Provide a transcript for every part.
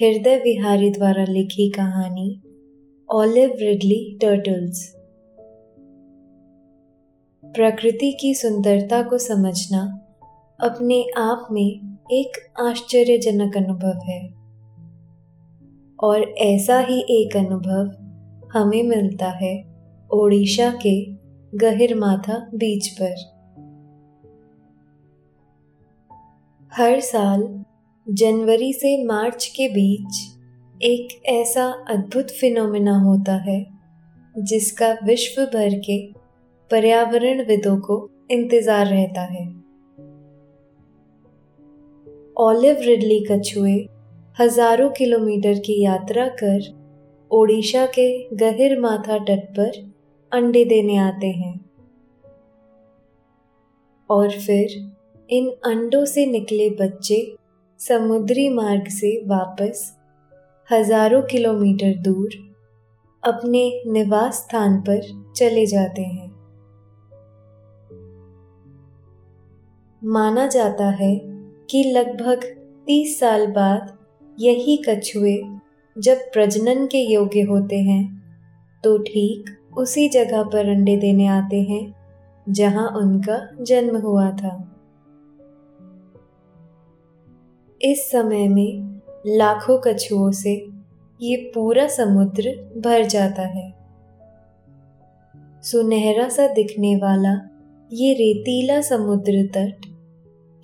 हृदय विहारी द्वारा लिखी कहानी ऑलिव रिडली टर्टल्स प्रकृति की सुंदरता को समझना अपने आप में एक आश्चर्यजनक अनुभव है। और ऐसा ही एक अनुभव हमें मिलता है ओडिशा के गहिरमाथा बीच पर। हर साल जनवरी से मार्च के बीच एक ऐसा अद्भुत फिनोमिना होता है, जिसका विश्व भर के पर्यावरण विदों को इंतज़ार रहता है। ऑलिव रिडली कछुए हज़ारों किलोमीटर की यात्रा कर ओडिशा के गहिर माथा तट पर अंडे देने आते हैं। और फिर इन अंडों से निकले बच्चे समुद्री मार्ग से वापस, हज़ारों किलोमीटर दूर, अपने निवास स्थान पर चले जाते हैं। माना जाता है कि लगभग तीस साल बाद यही कछुए जब प्रजनन के योग्य होते हैं तो ठीक उसी जगह पर अंडे देने आते हैं, जहाँ उनका जन्म हुआ था। इस समय में लाखों कछुओं से ये पूरा समुद्र भर जाता है। सुनहरा सा दिखने वाला ये रेतीला समुद्र तट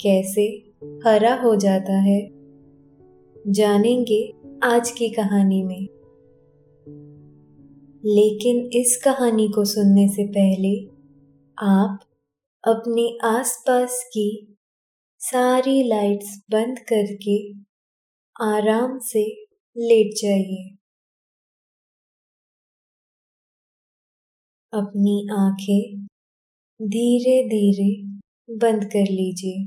कैसे हरा हो जाता है, जानेंगे आज की कहानी में। लेकिन इस कहानी को सुनने से पहले आप अपने आसपास की सारी लाइट्स बंद करके आराम से लेट जाइए। अपनी आँखें धीरे धीरे बंद कर लीजिए।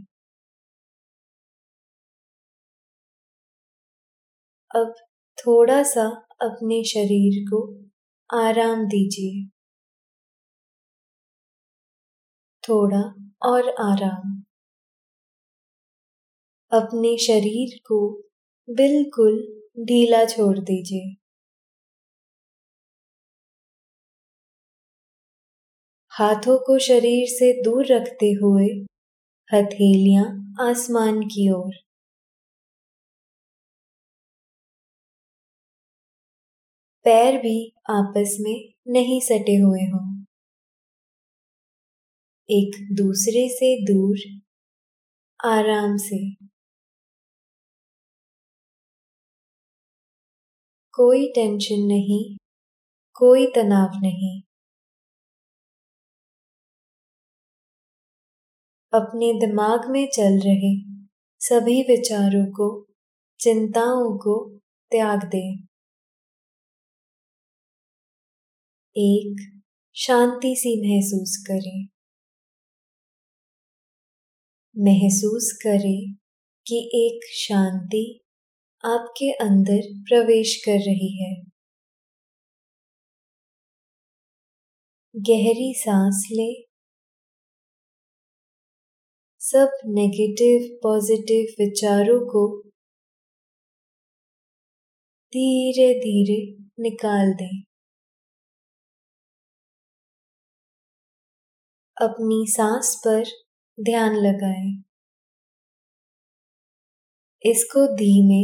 अब थोड़ा सा अपने शरीर को आराम दीजिए। थोड़ा और आराम। अपने शरीर को बिल्कुल ढीला छोड़ दीजिए। हाथों को शरीर से दूर रखते हुए हथेलियाँ आसमान की ओर। पैर भी आपस में नहीं सटे हुए हों। एक दूसरे से दूर, आराम से। कोई टेंशन नहीं, कोई तनाव नहीं। अपने दिमाग में चल रहे सभी विचारों को, चिंताओं को त्याग दें। एक शांति सी महसूस करें। महसूस करें कि एक शांति आपके अंदर प्रवेश कर रही है। गहरी सांस ले। सब नेगेटिव पॉजिटिव विचारों को धीरे धीरे निकाल दें। अपनी सांस पर ध्यान लगाएँ। इसको धीमे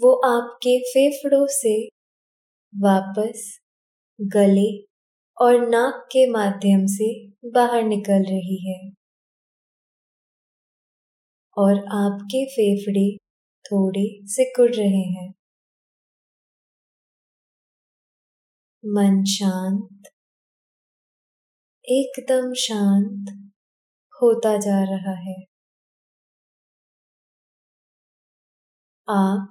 वो आपके फेफड़ों से वापस गले और नाक के माध्यम से बाहर निकल रही है। और आपके फेफड़े थोड़े सिकुड़ रहे हैं। मन शांत, एकदम शांत होता जा रहा है। आप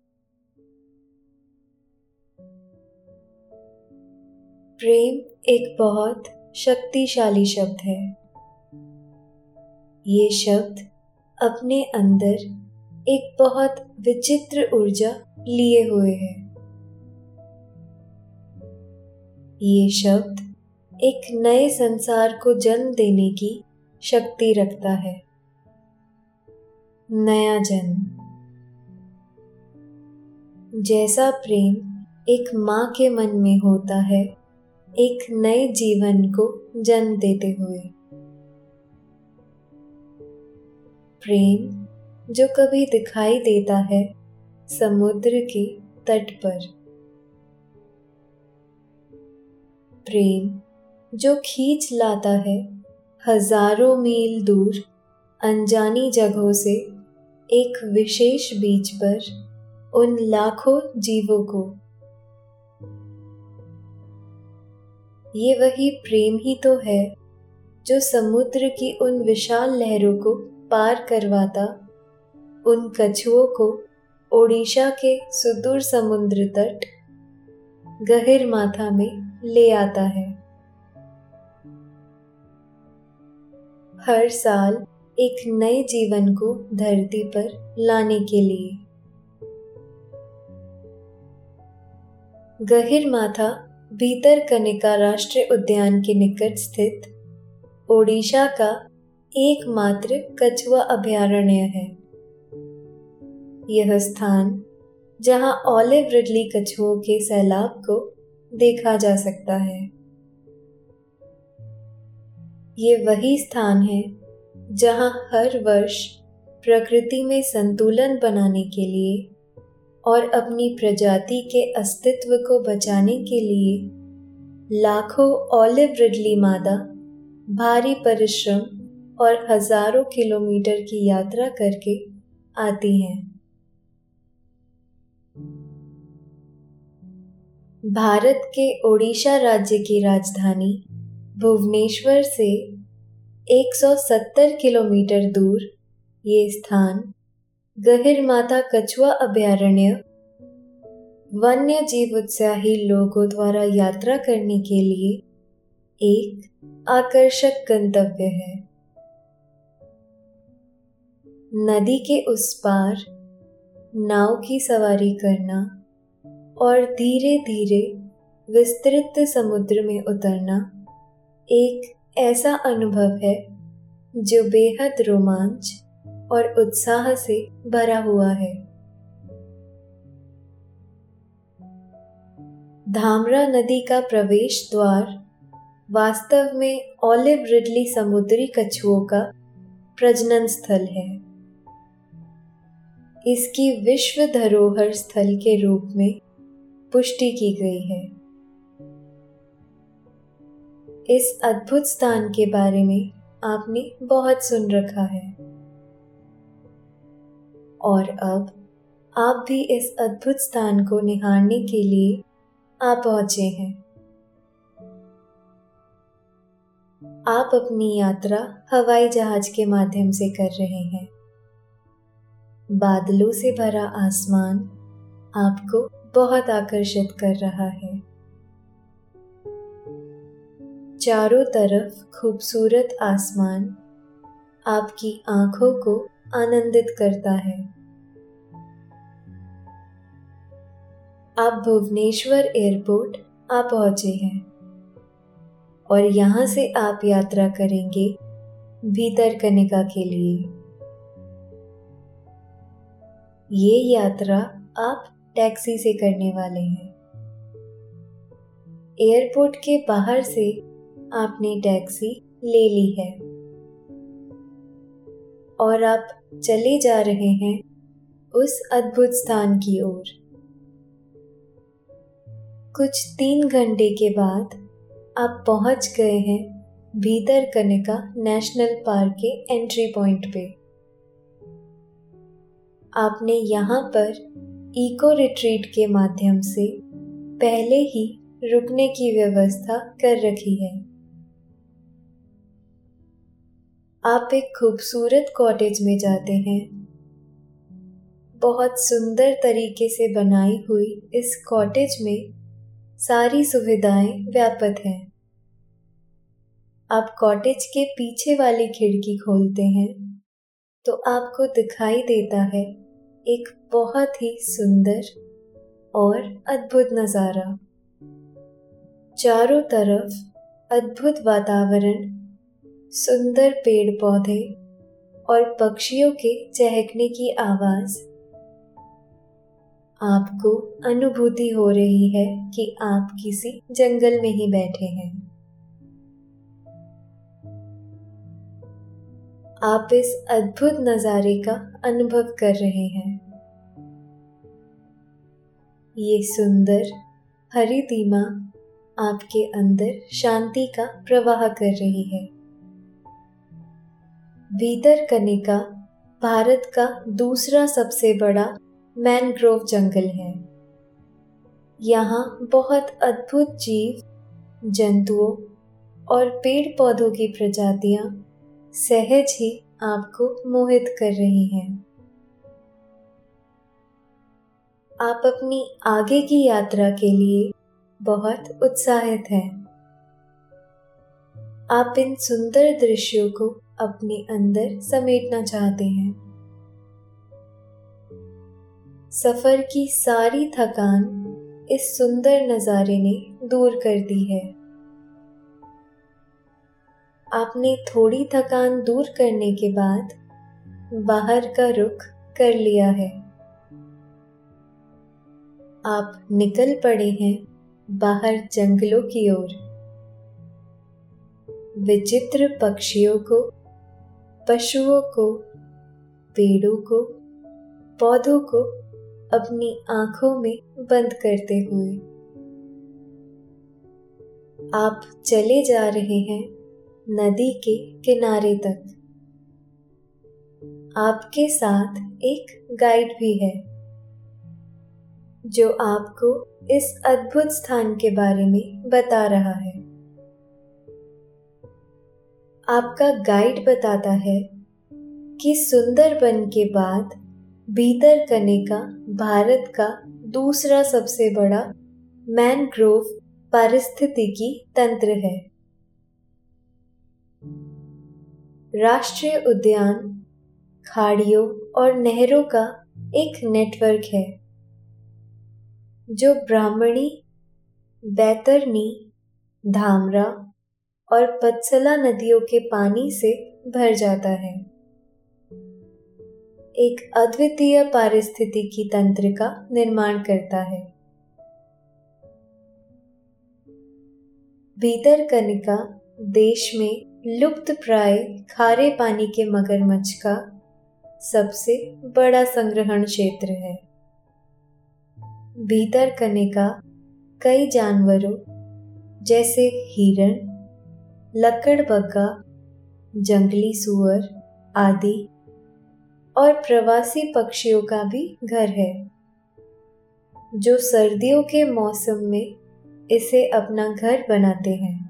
प्रेम एक बहुत शक्तिशाली शब्द है। ये शब्द अपने अंदर एक बहुत विचित्र ऊर्जा लिए हुए है। ये शब्द एक नए संसार को जन्म देने की शक्ति रखता है। नया जन्म। जैसा प्रेम एक माँ के मन में होता है एक नए जीवन को जन्म देते हुए। प्रेम, जो कभी दिखाई देता है समुद्र के तट पर। प्रेम, जो खींच लाता है हज़ारों मील दूर, अनजानी जगहों से एक विशेष बीच पर, उन लाखों जीवों को। ये वही प्रेम ही तो है, जो समुद्र की उन विशाल लहरों को पार करवाता, उन कछुओं को ओडिशा के सुदूर समुद्र तट गहिर माथा में ले आता है। हर साल एक नए जीवन को धरती पर लाने के लिए। गहिर माथा भीतर कनिका राष्ट्रीय उद्यान के निकट स्थित ओडिशा का एकमात्र कछुआ अभयारण्य है। यह स्थान, जहाँ ऑलिव रिडली कछुओं के सैलाब को देखा जा सकता है। ये वही स्थान है, जहाँ हर वर्ष प्रकृति में संतुलन बनाने के लिए और अपनी प्रजाति के अस्तित्व को बचाने के लिए लाखों ऑलिव रिडली मादा, भारी परिश्रम और हज़ारों किलोमीटर की यात्रा करके आती हैं। भारत के ओडिशा राज्य की राजधानी भुवनेश्वर से 170 किलोमीटर दूर ये स्थान गहिर माता कछुआ अभयारण्य वन्य जीव उत्साही लोगों द्वारा यात्रा करने के लिए एक आकर्षक गंतव्य है। नदी के उस पार नाव की सवारी करना और धीरे धीरे विस्तृत समुद्र में उतरना एक ऐसा अनुभव है जो बेहद रोमांच और उत्साह से भरा हुआ है। धामरा नदी का प्रवेश द्वार वास्तव में ऑलिव रिडली समुद्री कछुओं का प्रजनन स्थल है। इसकी विश्व धरोहर स्थल के रूप में पुष्टि की गई है। इस अद्भुत स्थान के बारे में आपने बहुत सुन रखा है। और अब आप भी इस अद्भुत स्थान को निहारने के लिए आ पहुँचे हैं। आप अपनी यात्रा हवाई जहाज़ के माध्यम से कर रहे हैं। बादलों से भरा आसमान आपको बहुत आकर्षित कर रहा है। चारों तरफ़ खूबसूरत आसमान आपकी आँखों को आनंदित करता है। आप भुवनेश्वर एयरपोर्ट आ पहुँचे हैं और यहाँ से आप यात्रा करेंगे भीतर कनिका के लिए। ये यात्रा आप टैक्सी से करने वाले हैं। एयरपोर्ट के बाहर से आपने टैक्सी ले ली है। और आप चले जा रहे हैं उस अद्भुत स्थान की ओर। कुछ तीन घंटे के बाद आप पहुँच गए हैं भीतर कनिका नेशनल पार्क के एंट्री पॉइंट पे। आपने यहाँ पर इको रिट्रीट के माध्यम से पहले ही रुकने की व्यवस्था कर रखी है। आप एक खूबसूरत कॉटेज में जाते हैं। बहुत सुंदर तरीके से बनाई हुई इस कॉटेज में सारी सुविधाएँ व्यापक हैं। आप कॉटेज के पीछे वाली खिड़की खोलते हैं तो आपको दिखाई देता है एक बहुत ही सुंदर और अद्भुत नज़ारा। चारों तरफ़ अद्भुत वातावरण सुंदर पेड़ पौधे और पक्षियों के चहकने की आवाज़ आपको अनुभूति हो रही है कि आप किसी जंगल में ही बैठे हैं। आप इस अद्भुत नज़ारे का अनुभव कर रहे हैं। ये सुंदर, हरी दीमा आपके अंदर शांति का प्रवाह कर रही है। भीतर कनिका भारत का दूसरा सबसे बड़ा मैनग्रोव जंगल है। यहाँ बहुत अद्भुत जीव, जंतुओं और पेड़ पौधों की प्रजातियाँ सहज ही आपको मोहित कर रही हैं। आप अपनी आगे की यात्रा के लिए बहुत उत्साहित हैं। आप इन सुंदर दृश्यों को अपने अंदर समेटना चाहते हैं। सफ़र की सारी थकान इस सुंदर नज़ारे ने दूर कर दी है। आपने थोड़ी थकान दूर करने के बाद बाहर का रुख कर लिया है। आप निकल पड़े हैं बाहर जंगलों की ओर। विचित्र पक्षियों को पशुओं को, पेड़ों को, पौधों को अपनी आँखों में बंद करते हुए। आप चले जा रहे हैं नदी के किनारे तक। आपके साथ एक गाइड भी है, जो आपको इस अद्भुत स्थान के बारे में बता रहा है। आपका गाइड बताता है कि सुंदरबन के बाद भीतर कने का, भारत का दूसरा सबसे बड़ा मैनग्रोव पारिस्थितिकी तंत्र है। राष्ट्रीय उद्यान, खाड़ियों और नहरों का एक नेटवर्क है, जो ब्राह्मणी बैतरनी धामरा और पत्सला नदियों के पानी से भर जाता है। एक अद्वितीय पारिस्थितिकी तंत्र का निर्माण करता है। भीतर कनिका देश में लुप्त प्राय खारे पानी के मगरमच्छ का सबसे बड़ा संग्रहण क्षेत्र है। भीतर कनिका कई जानवरों जैसे हिरण लकड़बग्गा जंगली सुअर आदि और प्रवासी पक्षियों का भी घर है। जो सर्दियों के मौसम में इसे अपना घर बनाते हैं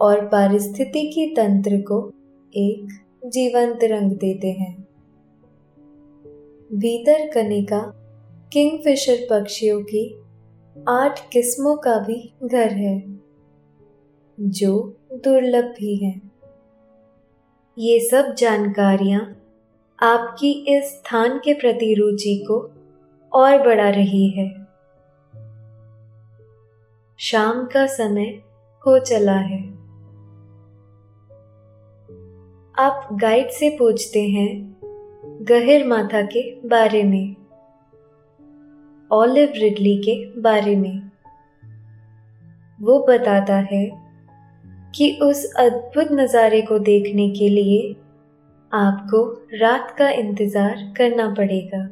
और पारिस्थितिकी तंत्र को एक जीवंत रंग देते हैं। भीतर कनिका किंगफिशर पक्षियों की आठ किस्मों का भी घर है। जो दुर्लभ भी है। ये सब जानकारियाँ आपकी इस स्थान के प्रति रुचि को और बढ़ा रही है। शाम का समय हो चला है। आप गाइड से पूछते हैं गहिर माथा के बारे में ऑलिव रिडली के बारे में। वो बताता है कि उस अद्भुत नज़ारे को देखने के लिए आपको रात का इंतज़ार करना पड़ेगा।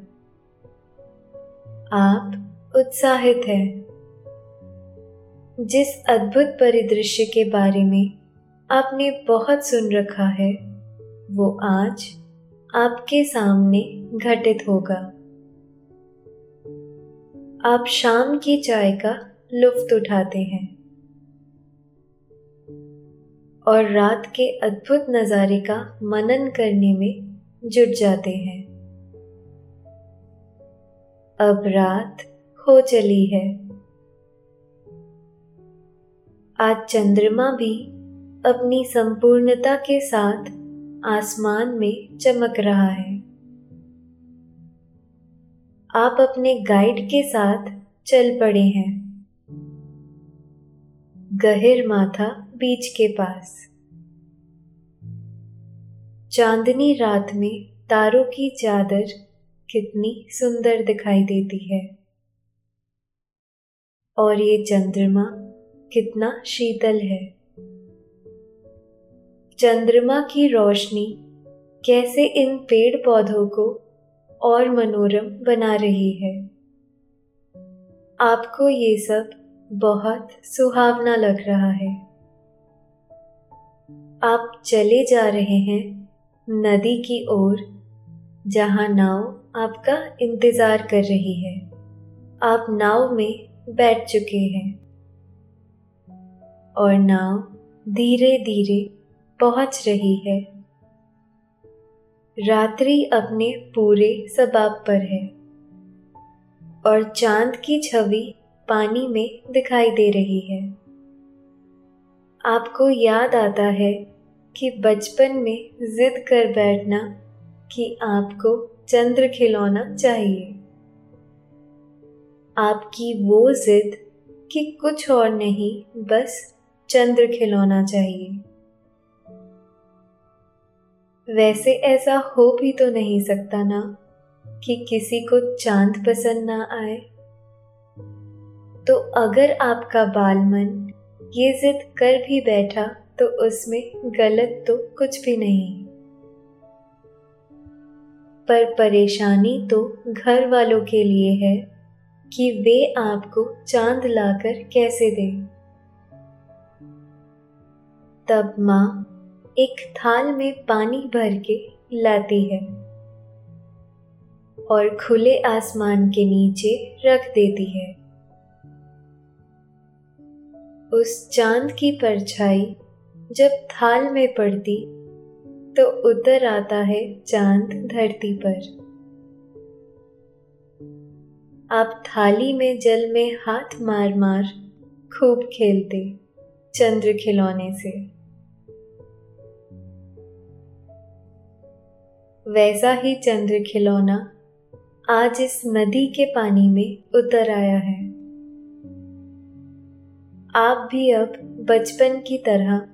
आप उत्साहित हैं। जिस अद्भुत परिदृश्य के बारे में आपने बहुत सुन रखा है, वो आज आपके सामने घटित होगा। आप शाम की चाय का लुफ्त उठाते हैं। और रात के अद्भुत नज़ारे का मनन करने में जुट जाते हैं। अब रात हो चली है। आज चंद्रमा भी अपनी संपूर्णता के साथ आसमान में चमक रहा है। आप अपने गाइड के साथ चल पड़े हैं। गहिर माथा बीच के पास। चांदनी रात में तारों की चादर कितनी सुंदर दिखाई देती है। और ये चंद्रमा कितना शीतल है। चंद्रमा की रोशनी कैसे इन पेड़ पौधों को और मनोरम बना रही है। आपको ये सब बहुत सुहावना लग रहा है। आप चले जा रहे हैं नदी की ओर, जहाँ नाव आपका इंतज़ार कर रही है। आप नाव में बैठ चुके हैं। और नाव धीरे धीरे पहुँच रही है। रात्रि अपने पूरे सबाब पर है। और चाँद की छवि पानी में दिखाई दे रही है। आपको याद आता है कि बचपन में जिद कर बैठना कि आपको चंद्र खिलौना चाहिए। आपकी वो जिद कि कुछ और नहीं, बस चंद्र खिलौना चाहिए। वैसे ऐसा हो भी तो नहीं सकता ना कि किसी को चाँद पसंद ना आए। तो अगर आपका बाल मन ये जिद कर भी बैठा तो उसमें गलत तो कुछ भी नहीं। पर परेशानी तो घर वालों के लिए है कि वे आपको चाँद लाकर कैसे दें। तब माँ एक थाल में पानी भर के लाती है और खुले आसमान के नीचे रख देती है। उस चाँद की परछाई जब थाल में पड़ती तो उतर आता है चाँद धरती पर। आप थाली में जल में हाथ मार मार खूब खेलते चंद्र खिलौने से। वैसा ही चंद्र खिलौना आज इस नदी के पानी में उतर आया है। आप भी अब बचपन की तरह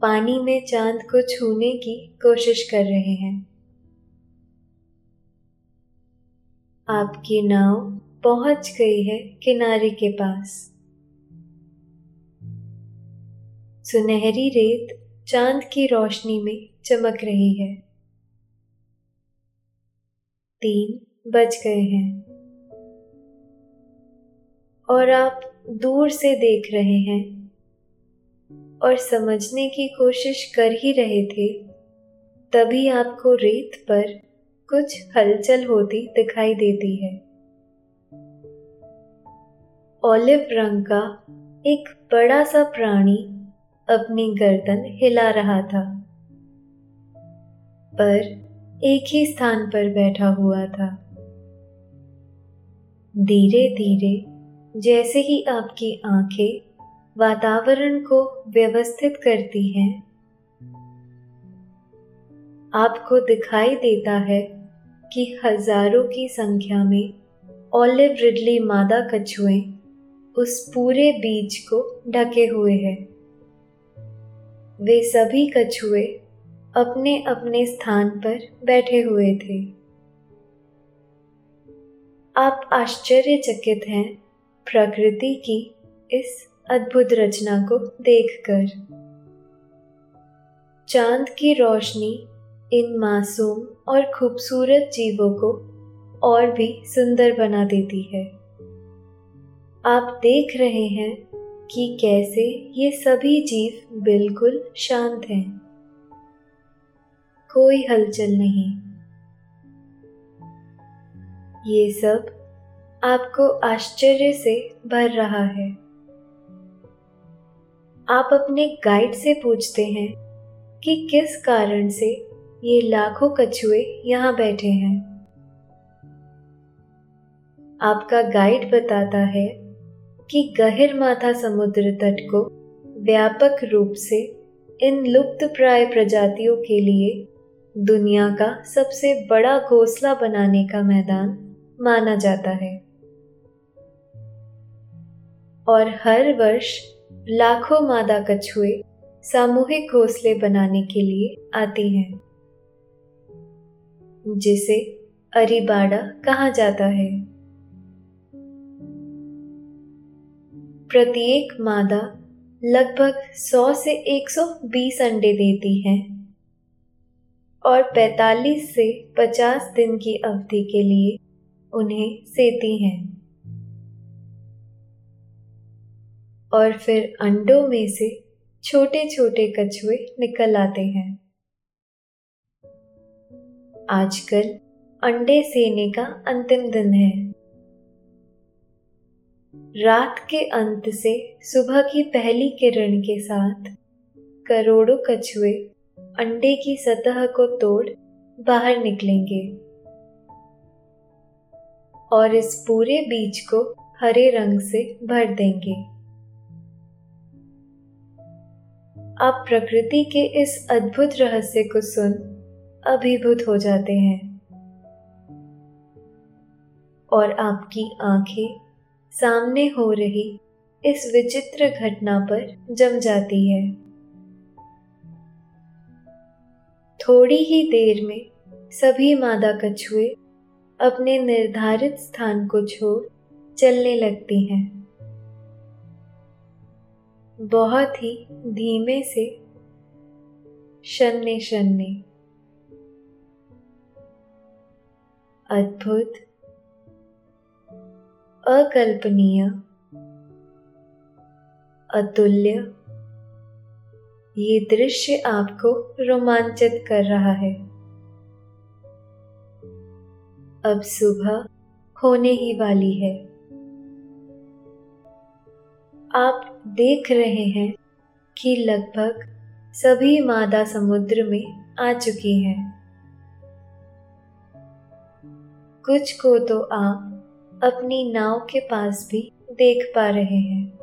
पानी में चाँद को छूने की कोशिश कर रहे हैं। आपकी नाव पहुँच गई है किनारे के पास। सुनहरी रेत चाँद की रोशनी में चमक रही है। तीन बज गए हैं। और आप दूर से देख रहे हैं और समझने की कोशिश कर ही रहे थे, तभी आपको रेत पर कुछ हलचल होती दिखाई देती है। ऑलिव रंग का एक बड़ा सा प्राणी अपनी गर्दन हिला रहा था, पर एक ही स्थान पर बैठा हुआ था। धीरे धीरे जैसे ही आपकी आँखें वातावरण को व्यवस्थित करती हैं। आपको दिखाई देता है कि हज़ारों की संख्या में ऑलिव रिडली मादा कछुए उस पूरे बीज को ढके हुए हैं। वे सभी कछुए अपने अपने स्थान पर बैठे हुए थे। आप आश्चर्यचकित हैं प्रकृति की इस अद्भुत रचना को देखकर। चाँद की रोशनी इन मासूम और खूबसूरत जीवों को और भी सुंदर बना देती है। आप देख रहे हैं कि कैसे ये सभी जीव बिल्कुल शांत हैं। कोई हलचल नहीं। ये सब आपको आश्चर्य से भर रहा है। आप अपने गाइड से पूछते हैं कि किस कारण से ये लाखों कछुए यहाँ बैठे हैं। आपका गाइड बताता है कि गहिर माथा समुद्र तट को व्यापक रूप से इन लुप्त प्राय प्रजातियों के लिए दुनिया का सबसे बड़ा घोंसला बनाने का मैदान माना जाता है। और हर वर्ष लाखों मादा कछुए सामूहिक घोंसले बनाने के लिए आती हैं, जिसे अरिबाड़ा कहा जाता है। प्रत्येक मादा लगभग 100 से 120 अंडे देती हैं और 45 से 50 दिन की अवधि के लिए उन्हें सेती हैं। और फिर अंडों में से छोटे छोटे कछुए निकल आते हैं। आजकल अंडे सेने का अंतिम दिन है। रात के अंत से सुबह की पहली किरण के साथ करोड़ों कछुए अंडे की सतह को तोड़ बाहर निकलेंगे और इस पूरे बीज को हरे रंग से भर देंगे। आप प्रकृति के इस अद्भुत रहस्य को सुन अभिभूत हो जाते हैं। और आपकी आँखें सामने हो रही इस विचित्र घटना पर जम जाती है। थोड़ी ही देर में सभी मादा कछुए अपने निर्धारित स्थान को छोड़ चलने लगती हैं। बहुत ही धीमे से शन्ने शन्ने। अद्भुत, अकल्पनीय, अतुल्य, ये दृश्य आपको रोमांचित कर रहा है। अब सुबह होने ही वाली है। आप देख रहे हैं कि लगभग सभी मादा समुद्र में आ चुकी हैं। कुछ को तो आप अपनी नाव के पास भी देख पा रहे हैं।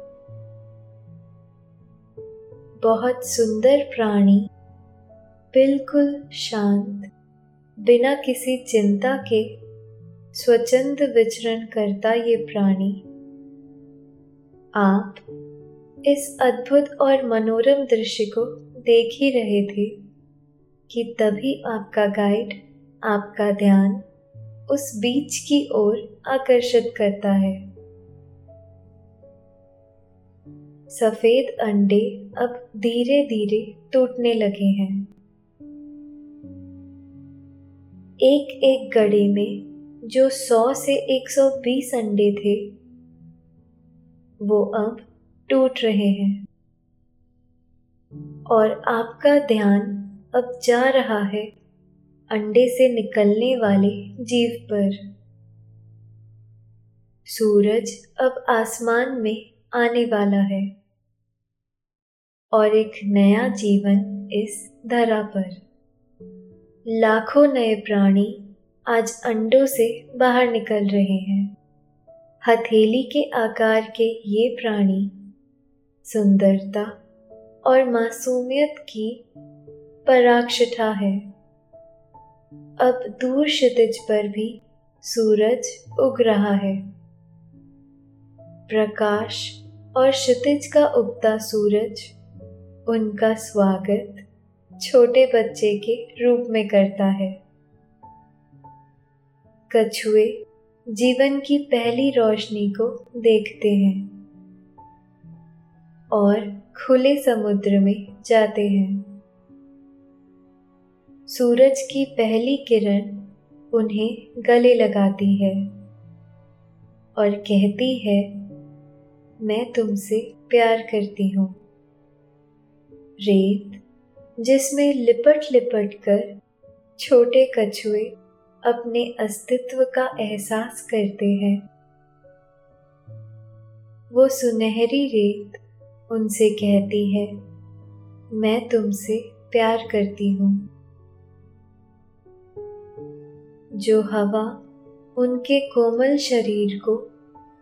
बहुत सुंदर प्राणी, बिल्कुल शांत, बिना किसी चिंता के स्वच्छंद विचरण करता ये प्राणी। आप इस अद्भुत और मनोरम दृश्य को देख ही रहे थे कि तभी आपका गाइड आपका ध्यान उस बीच की ओर आकर्षित करता है। सफ़ेद अंडे अब धीरे धीरे टूटने लगे हैं। एक एक गड़े में जो 100 से 120 अंडे थे, वो अब टूट रहे हैं। और आपका ध्यान अब जा रहा है अंडे से निकलने वाले जीव पर। सूरज अब आसमान में आने वाला है। और एक नया जीवन इस धरा पर। लाखों नए प्राणी आज अंडों से बाहर निकल रहे हैं। हथेली के आकार के ये प्राणी सुंदरता और मासूमियत की पराक्षठा है। अब दूर क्षितिज पर भी सूरज उग रहा है। प्रकाश और क्षितिज का उगता सूरज उनका स्वागत छोटे बच्चे के रूप में करता है। कछुए जीवन की पहली रोशनी को देखते हैं। और खुले समुद्र में जाते हैं। सूरज की पहली किरण उन्हें गले लगाती है और कहती है, मैं तुमसे प्यार करती हूँ। रेत, जिसमें लिपट लिपट कर छोटे कछुए अपने अस्तित्व का एहसास करते हैं, वो सुनहरी रेत उनसे कहती है, मैं तुमसे प्यार करती हूँ। जो हवा उनके कोमल शरीर को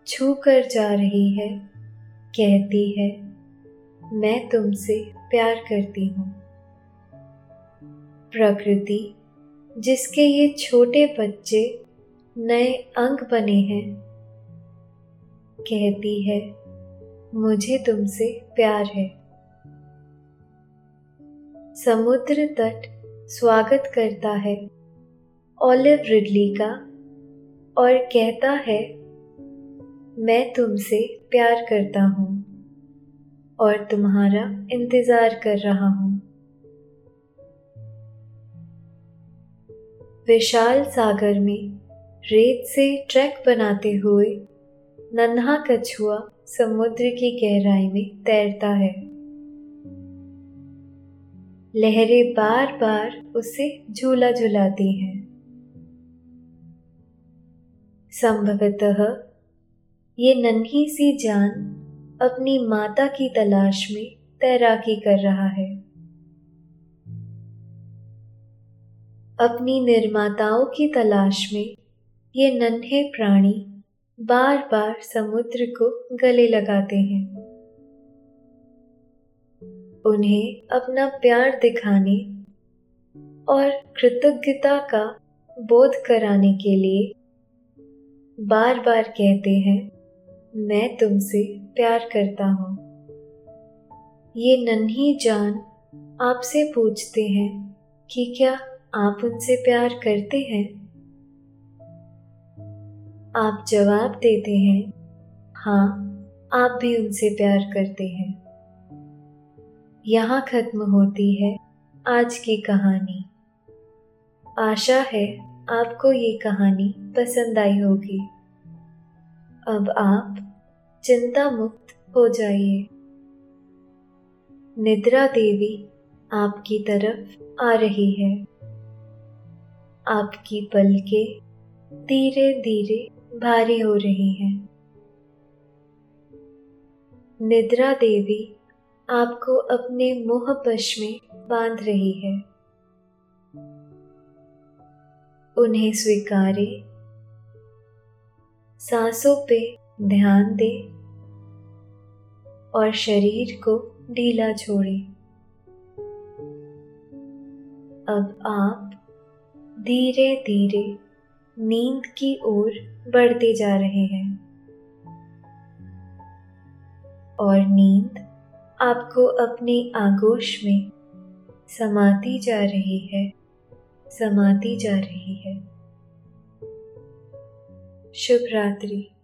छू कर जा रही है, कहती है, मैं तुमसे प्यार करती हूँ। प्रकृति, जिसके ये छोटे बच्चे नए अंग बने हैं, कहती है मुझे तुमसे प्यार है। समुद्र तट स्वागत करता है। ऑलिव रिडली का और कहता है, मैं तुमसे प्यार करता हूँ और तुम्हारा इंतज़ार कर रहा हूँ। विशाल सागर में रेत से ट्रैक बनाते हुए नन्हा कछुआ समुद्र की गहराई में तैरता है। लहरें बार बार उसे झूला झुलाती हैं। संभवतः ये नन्ही सी जान अपनी माता की तलाश में तैराकी कर रहा है। अपनी निर्माताओं की तलाश में ये नन्हे प्राणी बार बार समुद्र को गले लगाते हैं। उन्हें अपना प्यार दिखाने और कृतज्ञता का बोध कराने के लिए बार बार कहते हैं, मैं तुमसे प्यार करता हूँ। ये नन्ही जान आपसे पूछते हैं कि क्या आप उनसे प्यार करते हैं? आप जवाब देते हैं हाँ आप भी उनसे प्यार करते हैं। यहाँ खत्म होती है आज की कहानी। आशा है आपको ये कहानी पसंद आई होगी। अब आप चिंता मुक्त हो जाइए। निद्रा देवी आपकी तरफ़ आ रही है। आपकी पलके धीरे धीरे भारी हो रही हैं। निद्रा देवी आपको अपने मोह पश में बाँध रही है। उन्हें स्वीकारे, सांसों पे ध्यान दे और शरीर को ढीला छोड़े। अब आप धीरे धीरे नींद की ओर बढ़ते जा रहे हैं। और नींद आपको अपने आगोश में समाती जा रही है, समाती जा रही है। शुभ रात्रि।